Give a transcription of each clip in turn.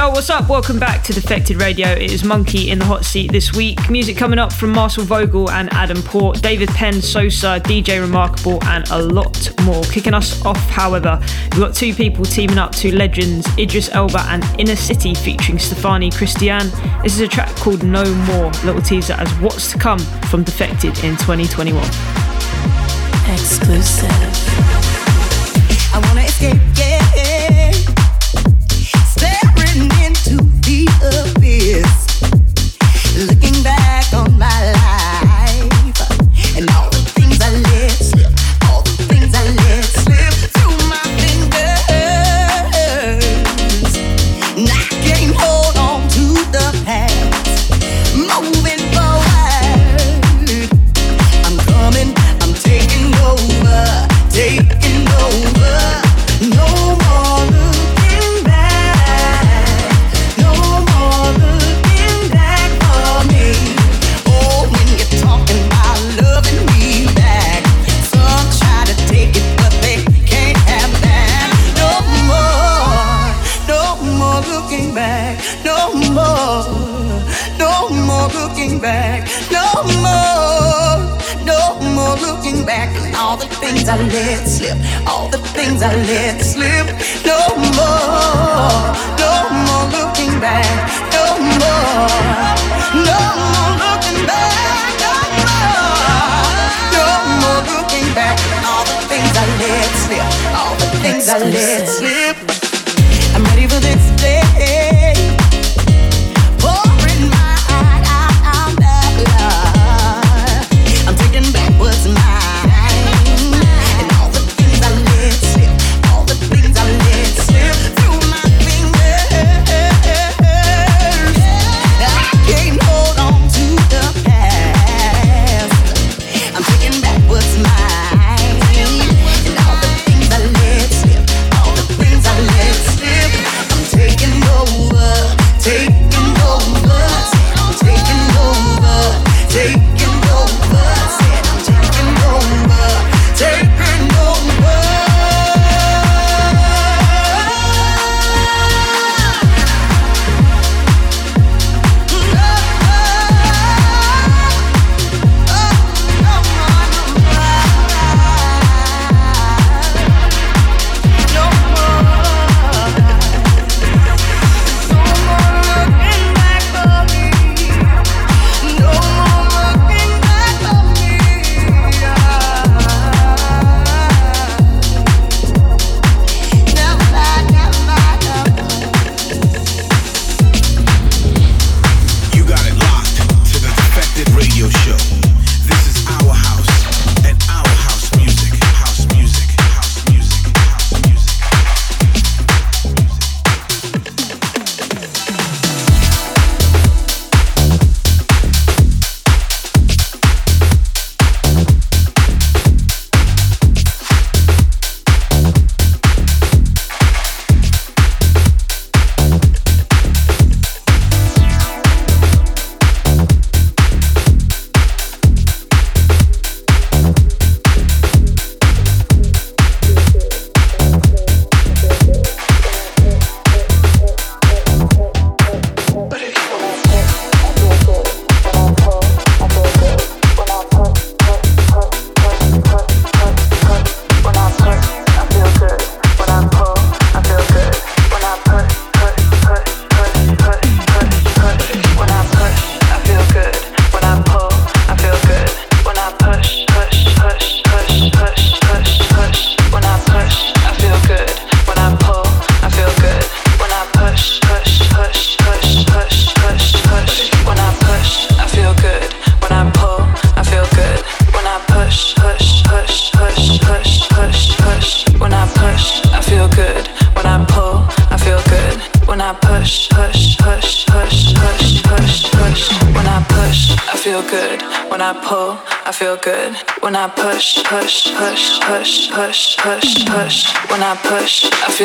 Yo, what's up? Welcome back to Defected Radio. It is monki in the hot seat this week. Music coming up from Marcel Vogel and Adam Port, David Penn, Sosa, DJ Rimarkable, and a lot more. Kicking us off, however, we've got two people teaming up, two legends, Idris Elba and Inner City featuring Stefani Christian. This is a track called No More, little teaser as what's to come from Defected in 2021. Exclusive. I wanna escape, yeah. All the things I let slip, all the things I let slip. No more, no more looking back, no more, no more looking back, no more, no more looking back. All the things I let slip, all the things I let slip.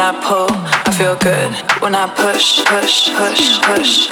when I pull, I feel good. When I push, push, push, push.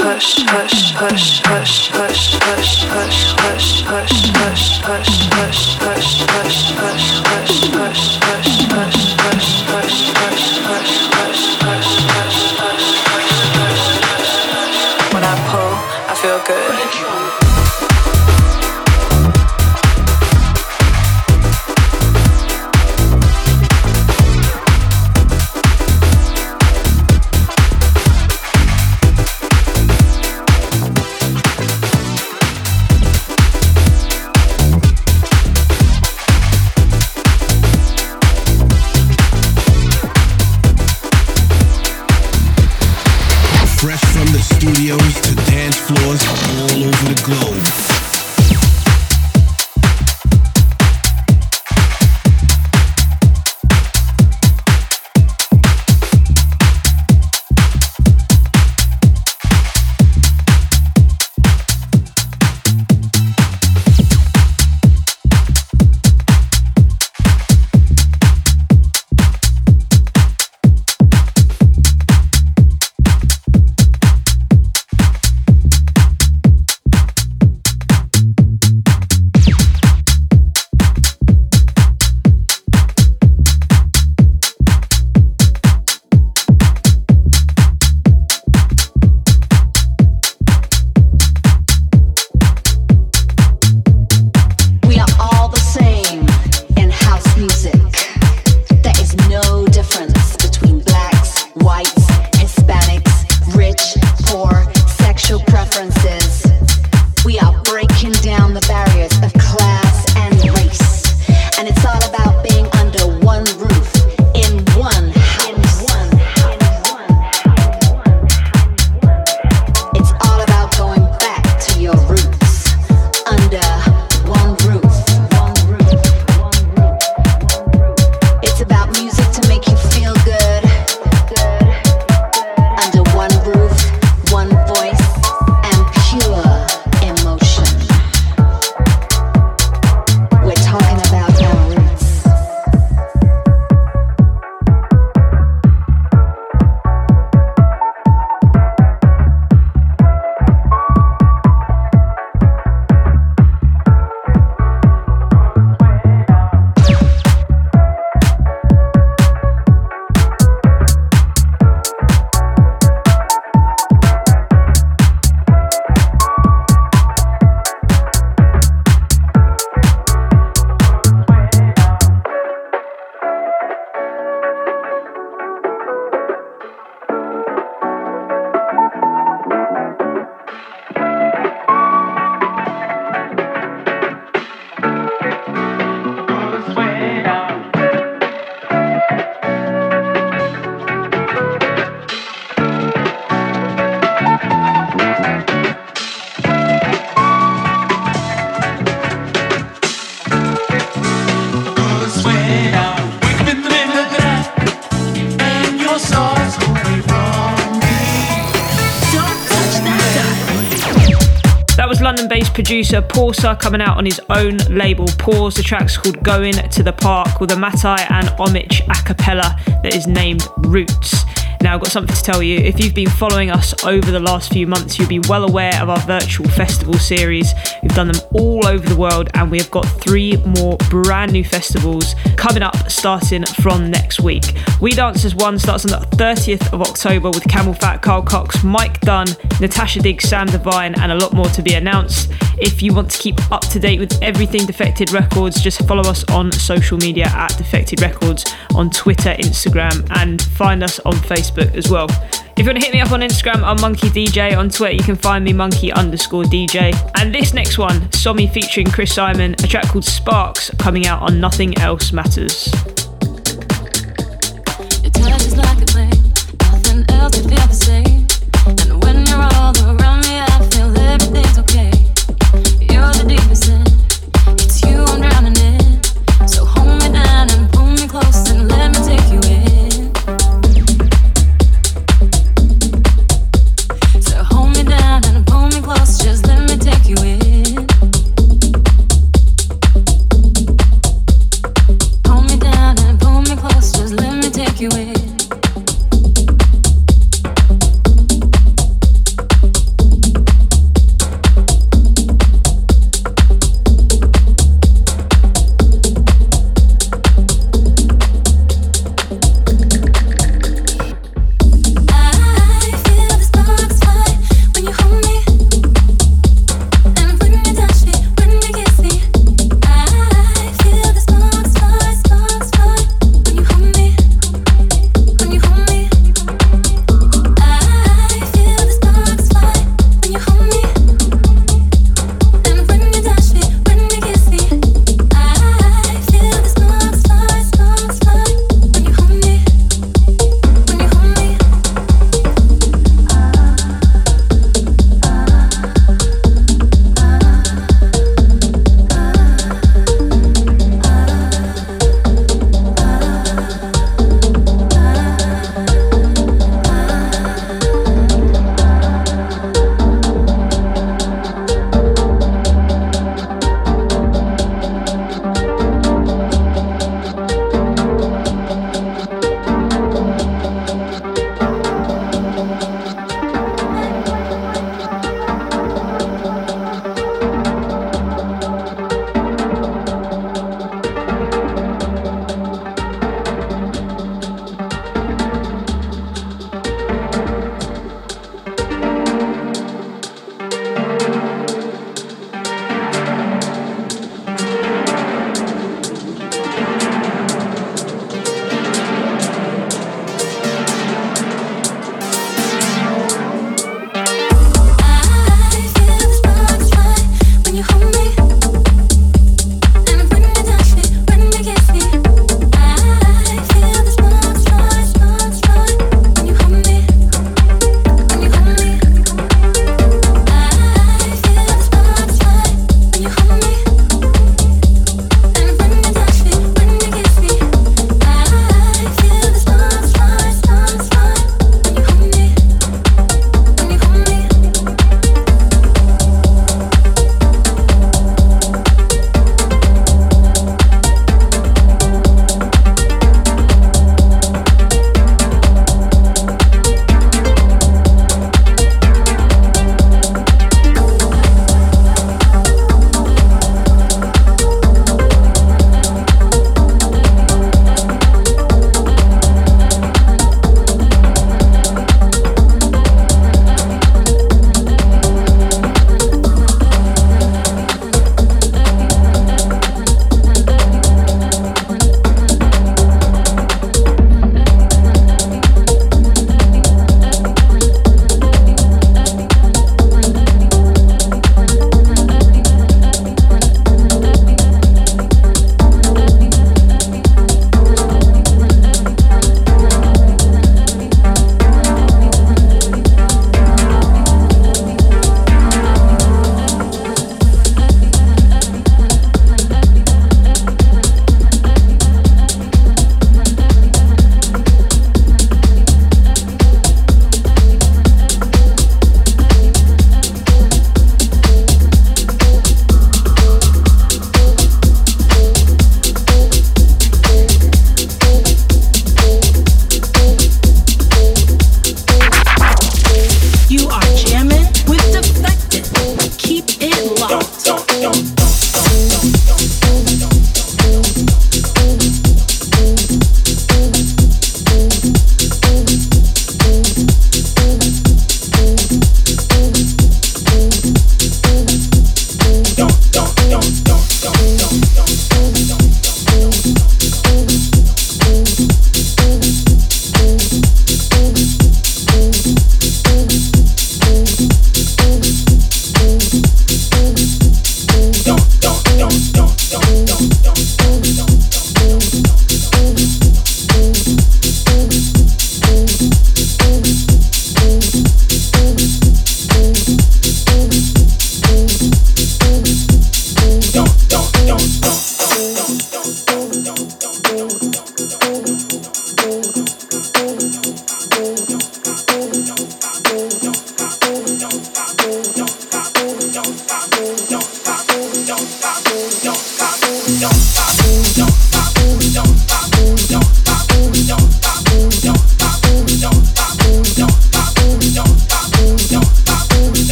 Producer PAWSA coming out on his own label PAWZ. The track's called Going to the Park with a Mattei and Omich a cappella that is named Roots. Now, I've got something to tell you. If you've been following us over the last few months, you'll be well aware of our virtual festival series. We've done them all over the world, and we have got three more brand new festivals coming up starting from next week. We Dancers 1 starts on the 30th of October with CamelPhat, Carl Cox, Mike Dunn, Natasha Diggs, Sam Divine, and a lot more to be announced. If you want to keep up to date with everything Defected Records, just follow us on social media at Defected Records on Twitter, Instagram, and find us on Facebook as well. If you want to hit me up on Instagram, I'm monki DJ. On Twitter, you can find me monki underscore DJ. And this next one, SOHMI featuring Chris Simon, a track called Sparks, coming out on Nothing Else Matters. And when you're all around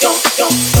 don't, don't.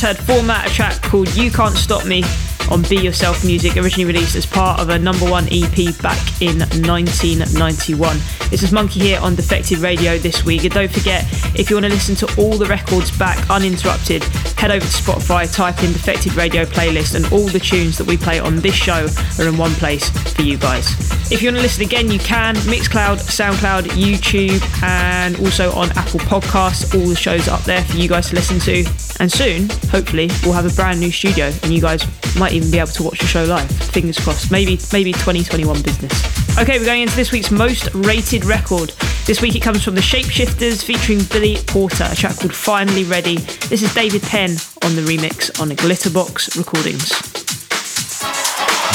Just heard format a track called You Can't Stop Me on Be Yourself Music, originally released as part of a number one EP back in 1991. This is monki here on Defected Radio this week. And don't forget, if you want to listen to all the records back uninterrupted, head over to Spotify, type in Defected Radio playlist, and all the tunes that we play on this show are in one place for you guys. If you want to listen again, you can. Mixcloud, SoundCloud, YouTube, and also on Apple Podcasts. All the shows up there for you guys to listen to. And soon, hopefully, we'll have a brand new studio, and you guys might even be able to watch the show live. Fingers crossed. Maybe, maybe 2021 business. Okay, we're going into this week's most rated record. This week it comes from the Shapeshifters featuring Billy Porter, a track called Finally Ready. This is David Penn on the remix on Glitterbox Recordings.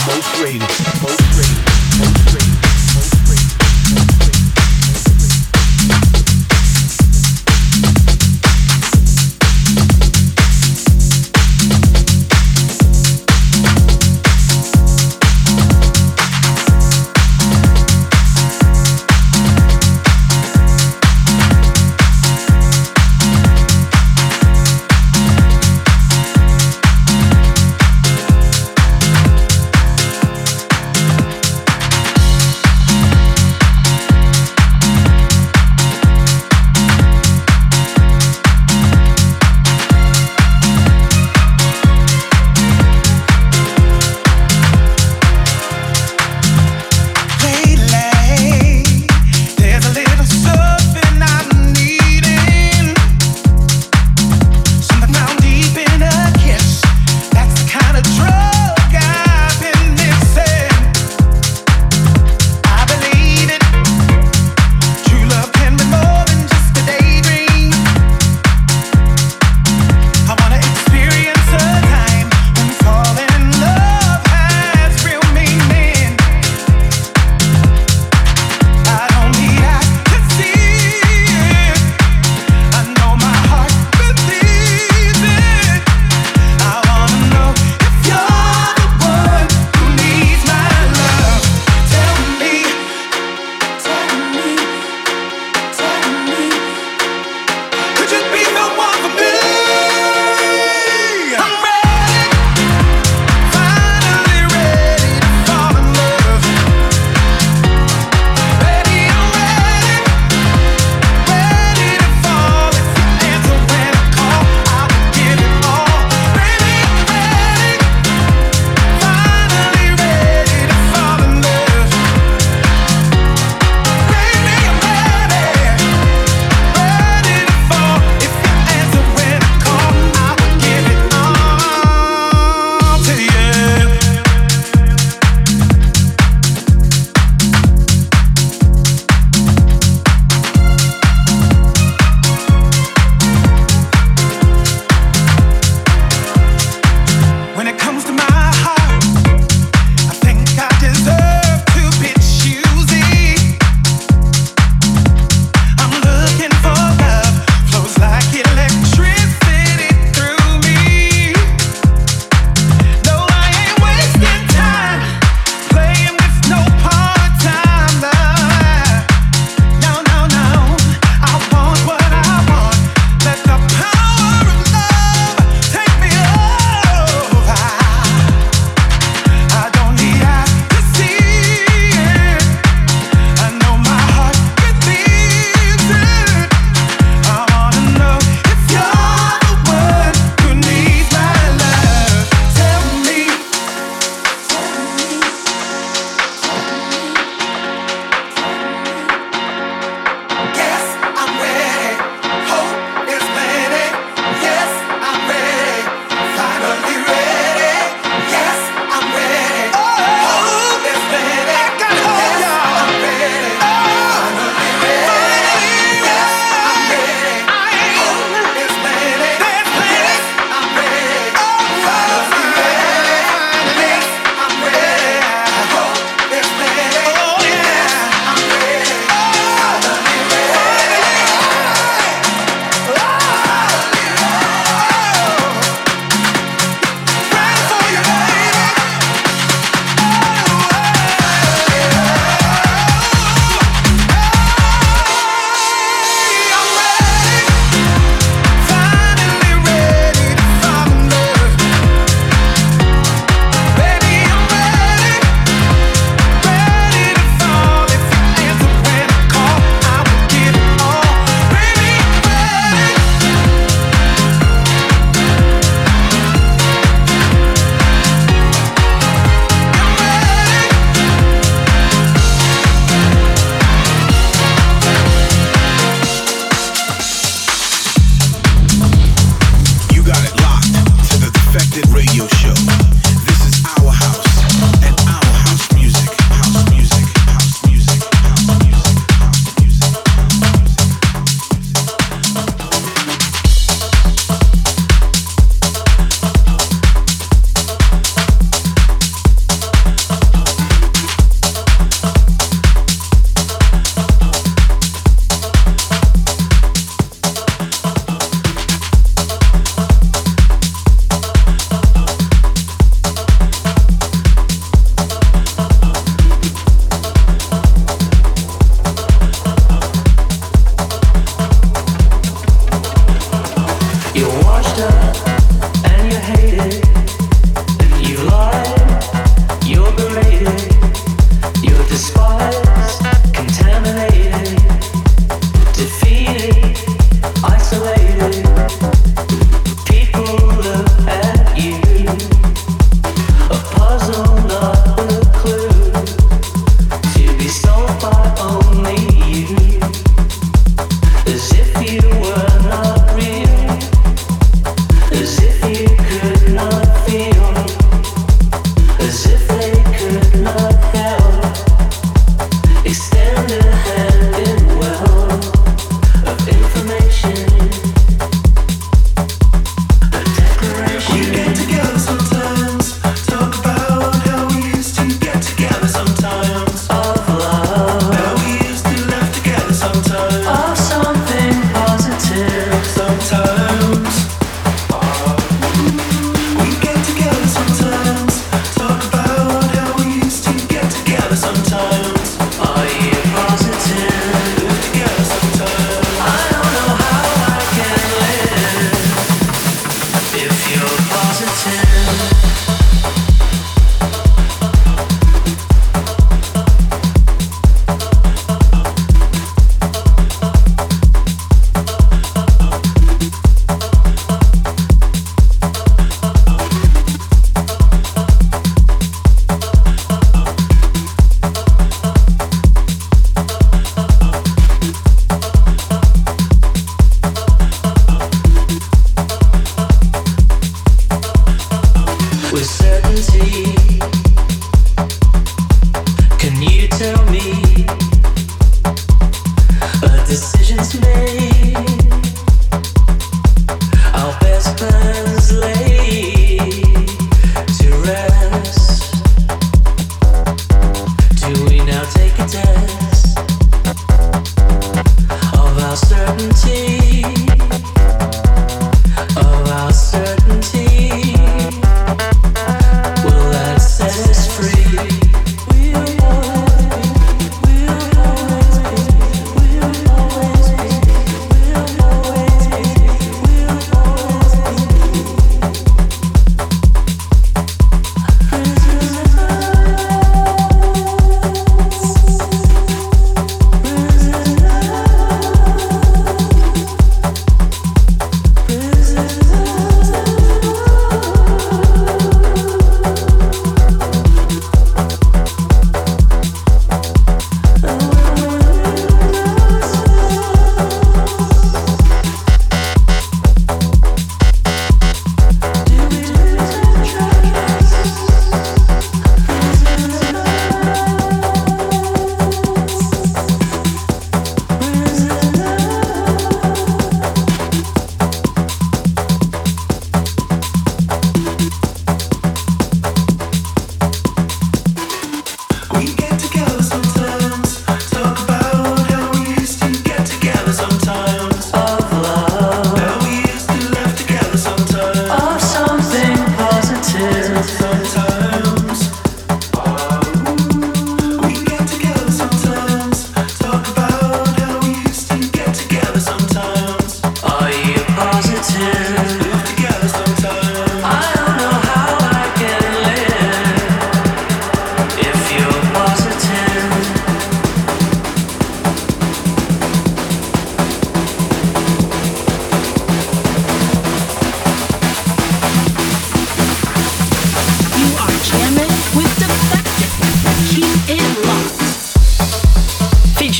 Most rated. Most rated. Most rated.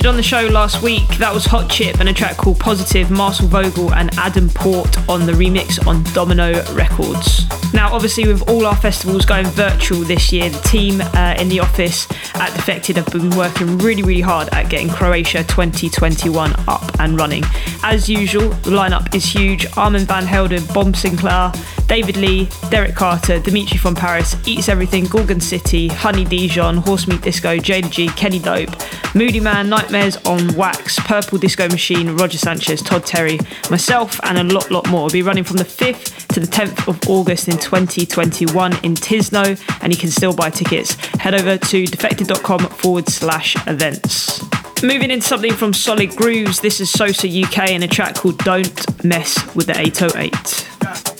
Show last week, that was Hot Chip and a track called Positive, Marcel Vogel and Adam Port on the remix on Domino Records. Now, obviously, with all our festivals going virtual this year, the team uh, in the office at Defected have been working really, really hard at getting Croatia 2021 up and running. As usual, the lineup is huge Armand Van Helden, Bob Sinclar, David Lee, Derek Carter, Dimitri from Paris, Eats Everything, Gorgon City, Honey Dijon, Horse Meat Disco, Jayda G, Kenny Dope, Moodymann, Nightmares on Wax, Purple Disco Machine, Roger Sanchez, Todd Terry, myself, and a lot, lot more. will be running from the 5th to the 10th of August in 2021 in Tisno, and you can still buy tickets. Head over to defected.com forward slash events. Moving into something from Solid Grooves, this is Sosa UK and a track called Don't Mess with the 808.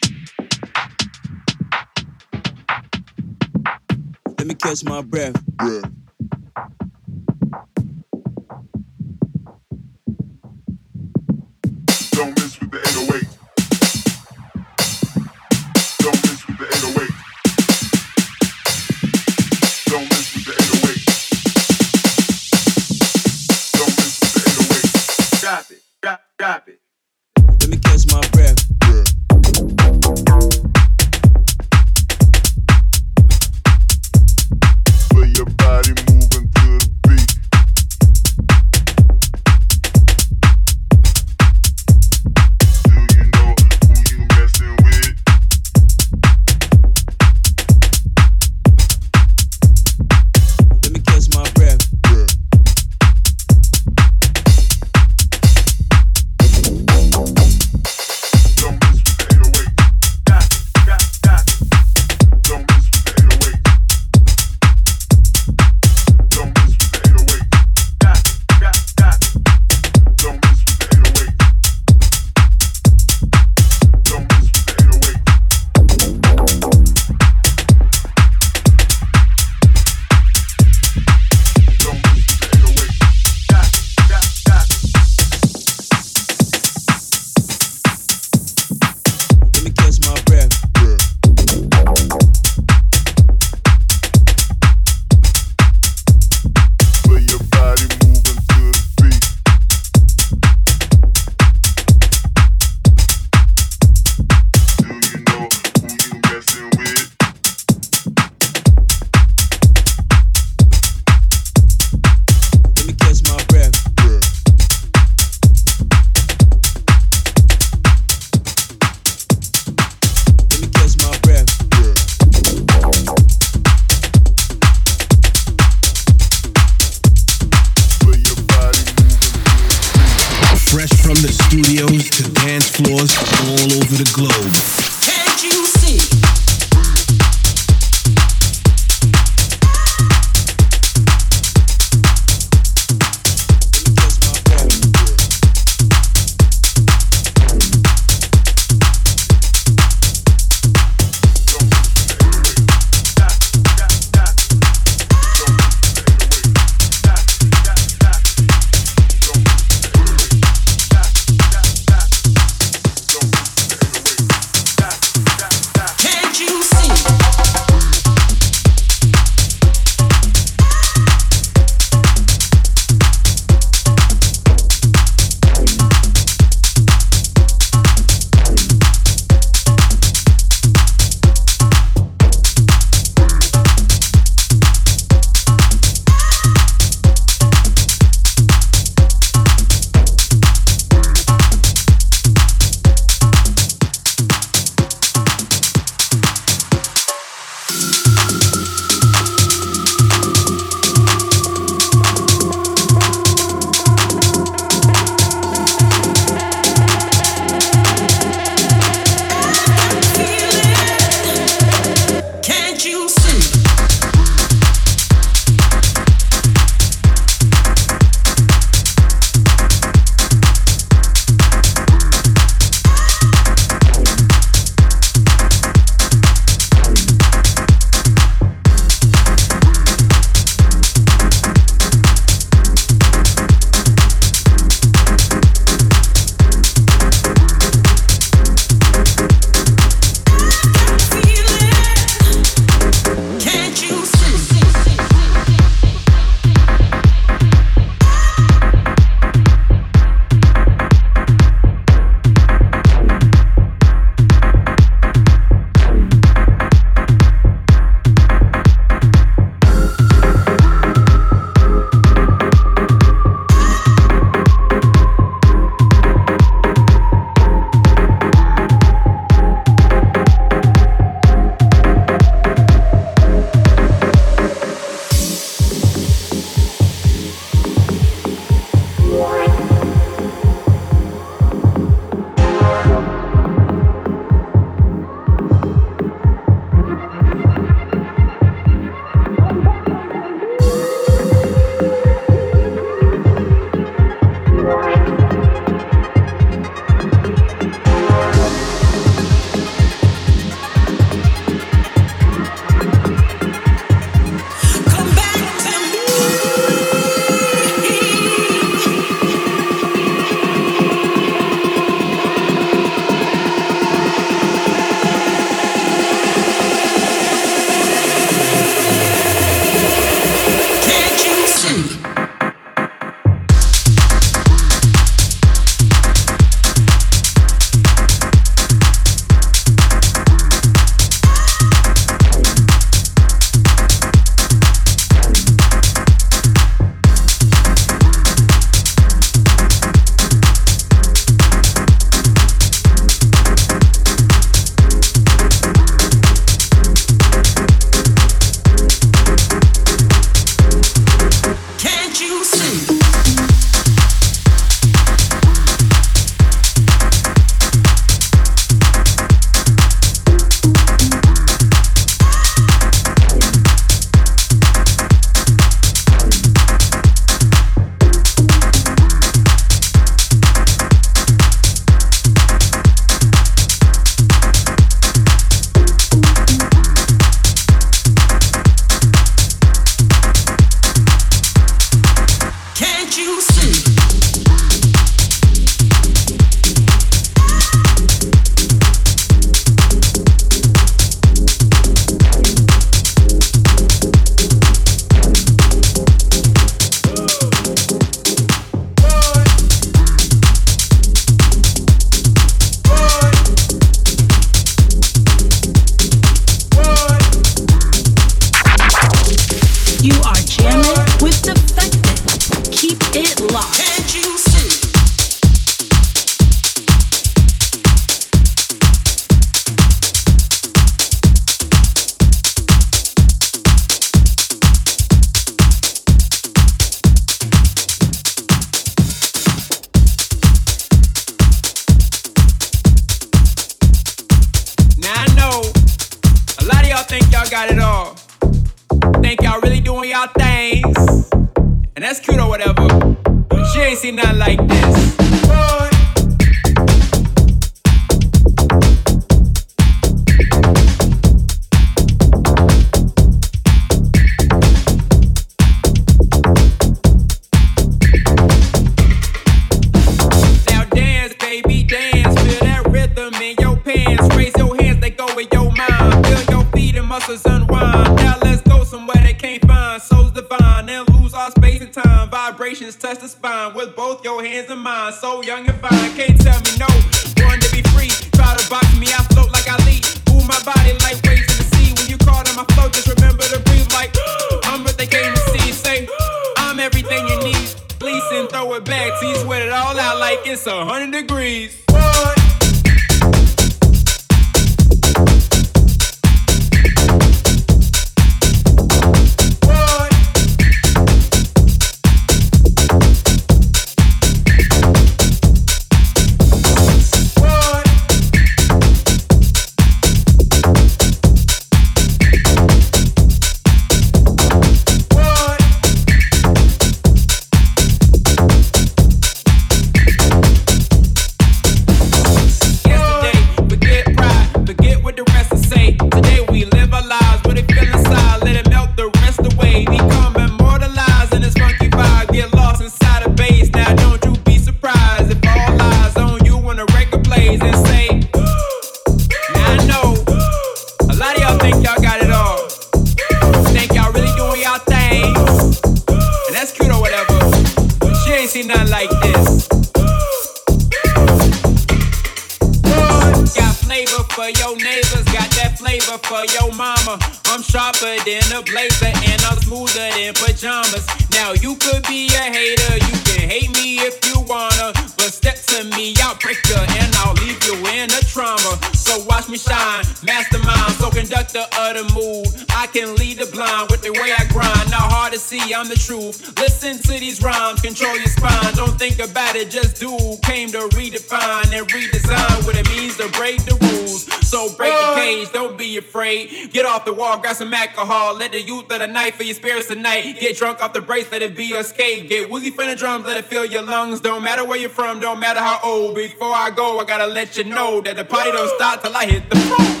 Get off the wall, grab some alcohol. Let the youth of the night for your spirits tonight. Get drunk off the brace, let it be your skate. Get woozy from the drums, let it fill your lungs. Don't matter where you're from, don't matter how old. Before I go, I gotta let you know that the party don't stop till I hit the floor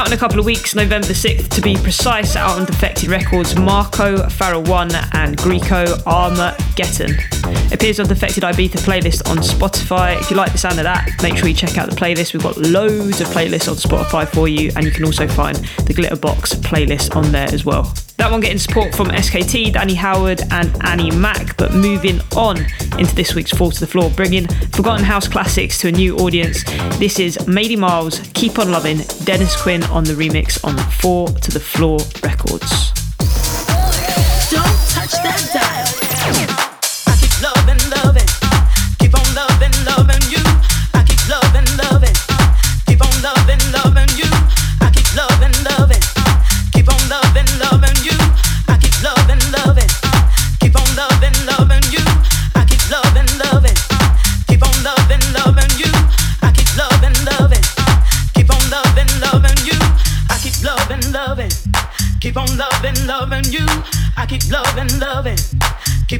out in a couple of weeks, November 6th to be precise, out on Defected Records, Marco, Faraone, and Greeko Armour Appears on Defected Ibiza playlist on Spotify. If you like the sound of that, make sure you check out the playlist. We've got loads of playlists on Spotify for you, and you can also find the Glitterbox playlist on there as well. That one getting support from SKT, Danny Howard, and Annie Mac. But moving on into this week's 4 To The Floor, bringing Forgotten House classics to a new audience. This is Maydie Myles, Keep On Loving, Dennis Quin on the remix on 4 To The Floor Records. Don't touch that.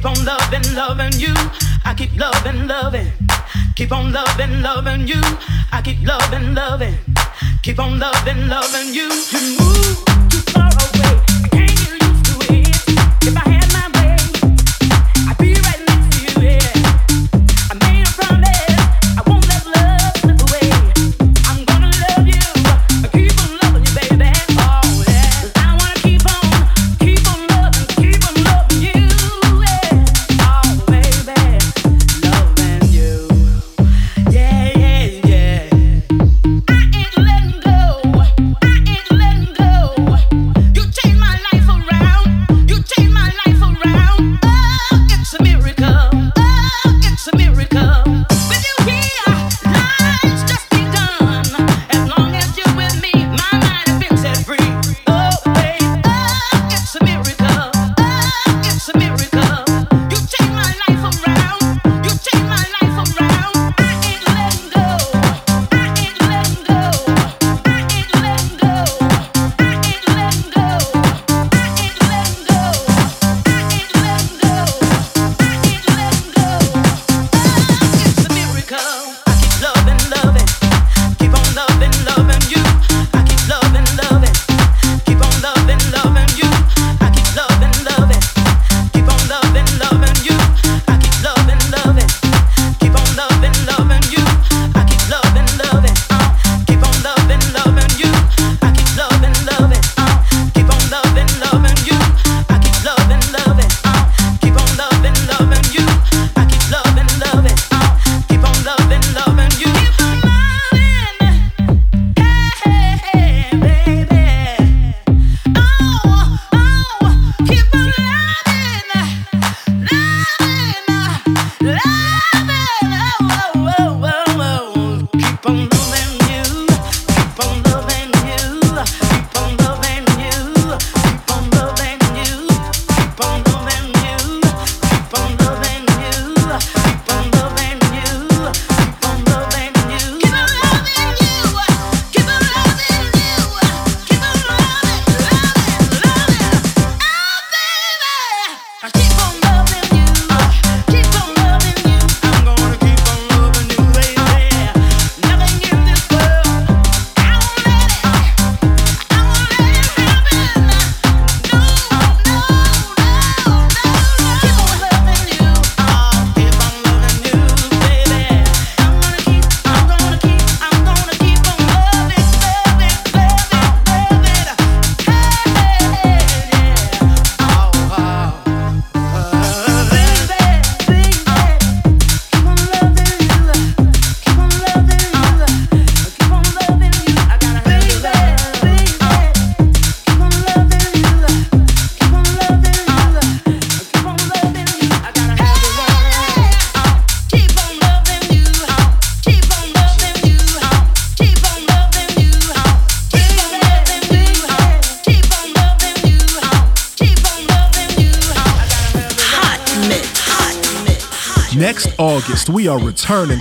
Keep on loving, loving you. I keep loving, loving. Keep on loving, loving you. I keep loving, loving. Keep on loving, loving you. You move too far away. Can't get used to it. If I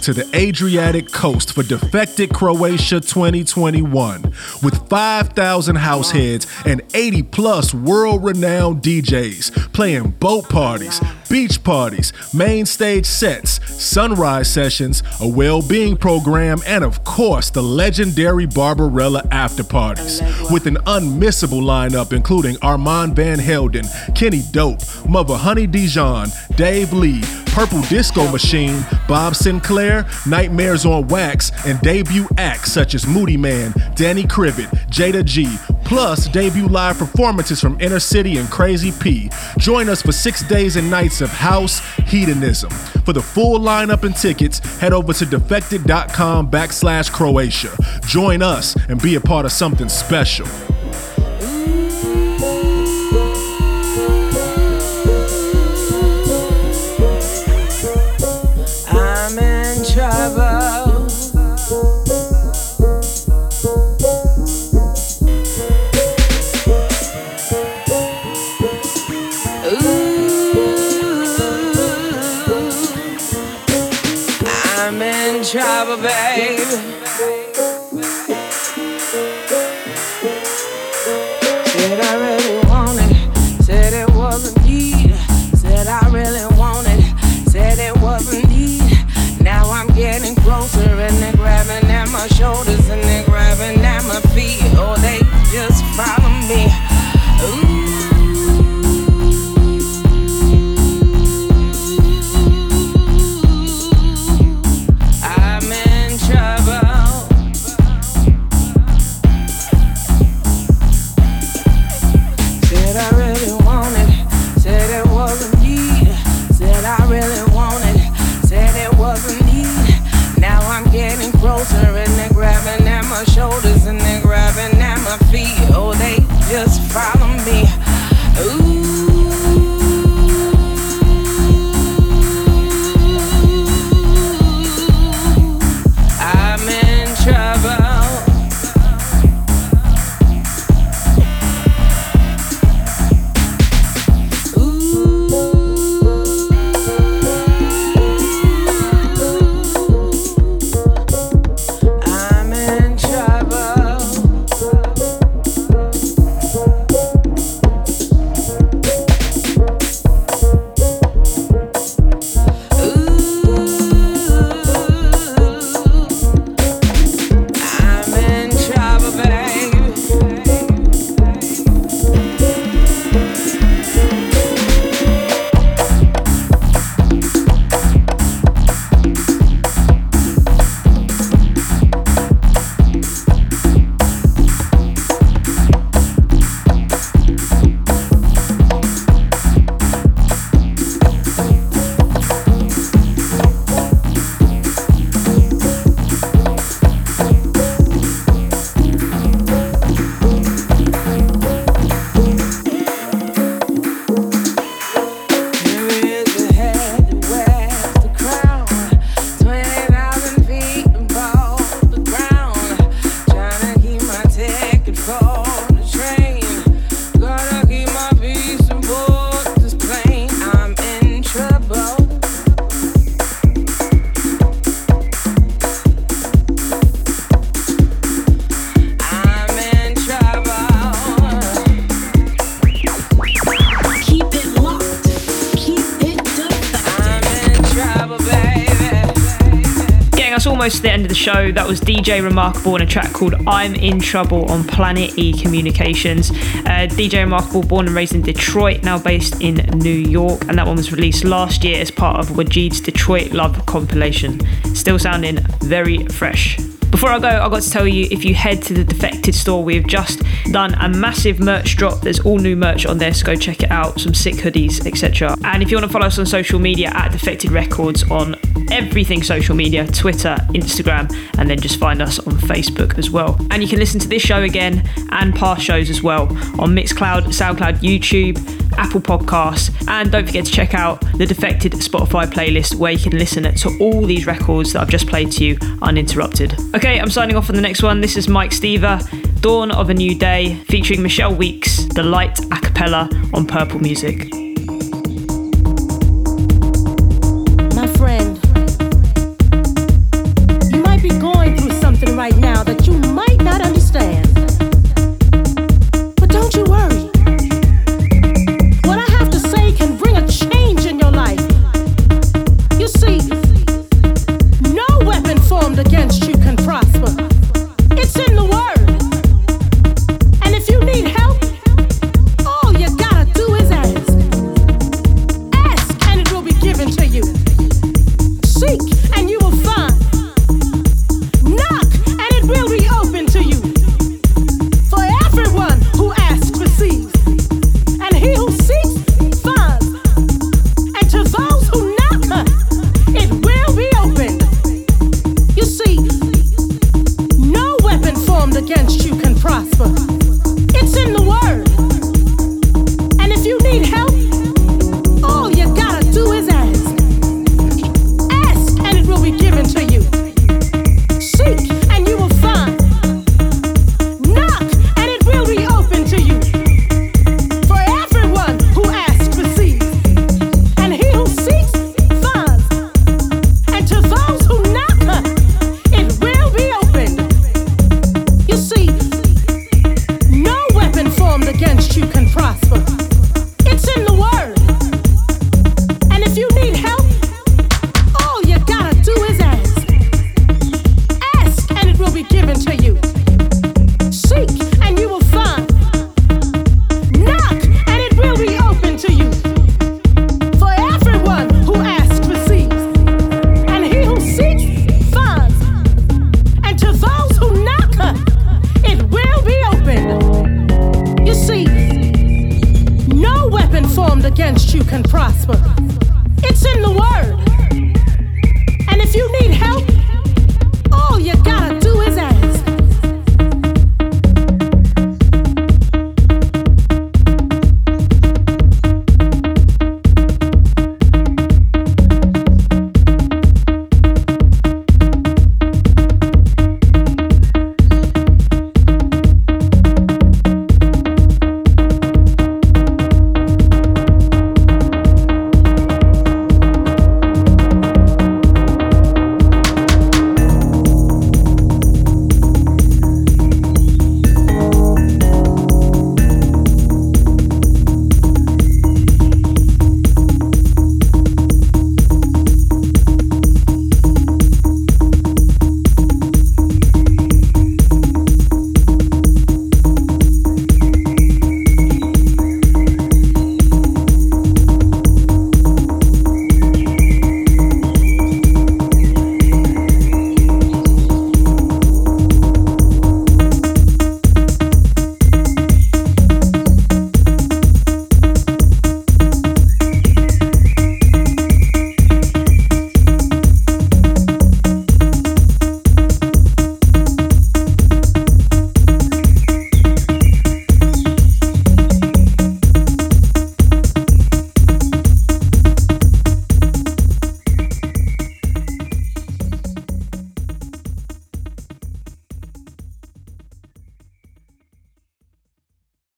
to the Adriatic coast for Defected Croatia 2021 with 5,000 house heads and 80 plus world renowned DJs playing boat parties, beach parties, main stage sets, sunrise sessions, a well being program, and of course, the legendary Barbarella after parties. With an unmissable lineup including Armand Van Helden, Kenny Dope, Mother Honey Dijon, Dave Lee, Purple Disco Machine, Bob Sinclar, Nightmares on Wax, and debut acts such as Moodymann, Danny Krivit, Jayda G, plus debut live performances from Inner City and Crazy P. Join us for six days and nights of house hedonism. For the full lineup and tickets, head over to defected.com backslash Croatia. Join us and be a part of something special. Trouble, babe. Almost to the end of the show, that was DJ Rimarkable and a track called I'm in Trouble on Planet E Communications. Uh, DJ Rimarkable, born and raised in Detroit, now based in New York, and that one was released last year as part of Waajeed's Detroit Love compilation. Still sounding very fresh. Before I go, I've got to tell you if you head to the Defected store, we've just done a massive merch drop. There's all new merch on there, so go check it out. Some sick hoodies, etc. And if you want to follow us on social media at Defected Records on everything social media Twitter, Instagram, and then just find us on Facebook as well. And you can listen to this show again and past shows as well on Mixcloud, SoundCloud, YouTube, Apple Podcasts, and don't forget to check out the Defected Spotify playlist where you can listen to all these records that I've just played to you uninterrupted. Okay, I'm signing off on the next one. This is Mike Steva, Dawn of a New Day, featuring Michelle Weeks, The Light a cappella on Purple Music.